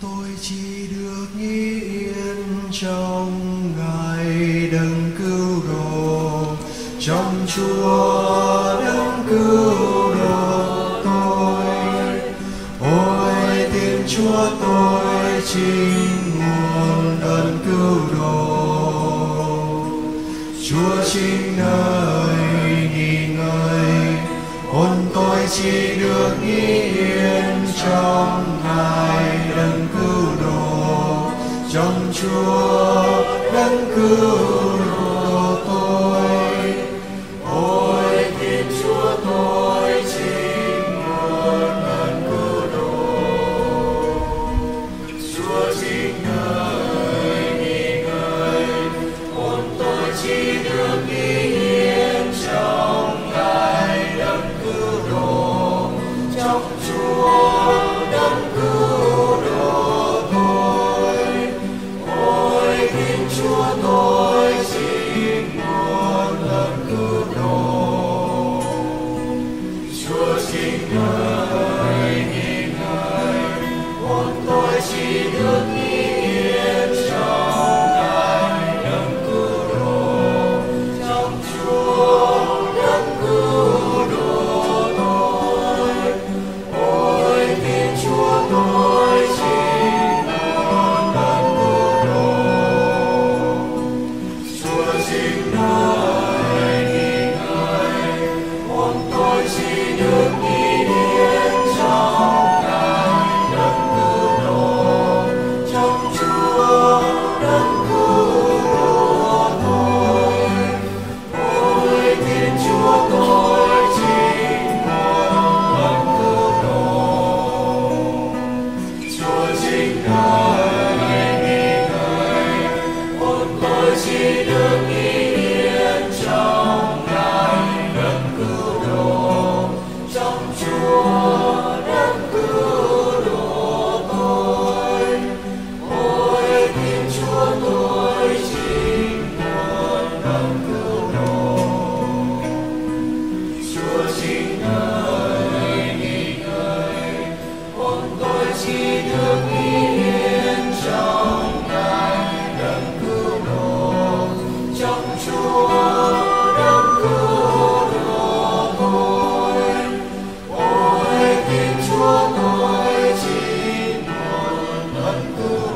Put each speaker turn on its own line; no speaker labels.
tôi chỉ được nghĩ yên trong ngài đấng cứu độ. Trong chúa đấng cứu độ tôi. Ôi tin chúa tôi chính nguồn ơn cứu độ. Chúa chính nơi nghỉ ngơi. Hồn tôi chỉ được nghĩ yên Chúa đấng cứu King. chính nơi nghỉ ngơi ôm tôi chỉ được ý yên trong ngài đấng cứu độ trong chúa đấng cứu độ tôi ôi tin chúa tôi chỉ một đấng cứu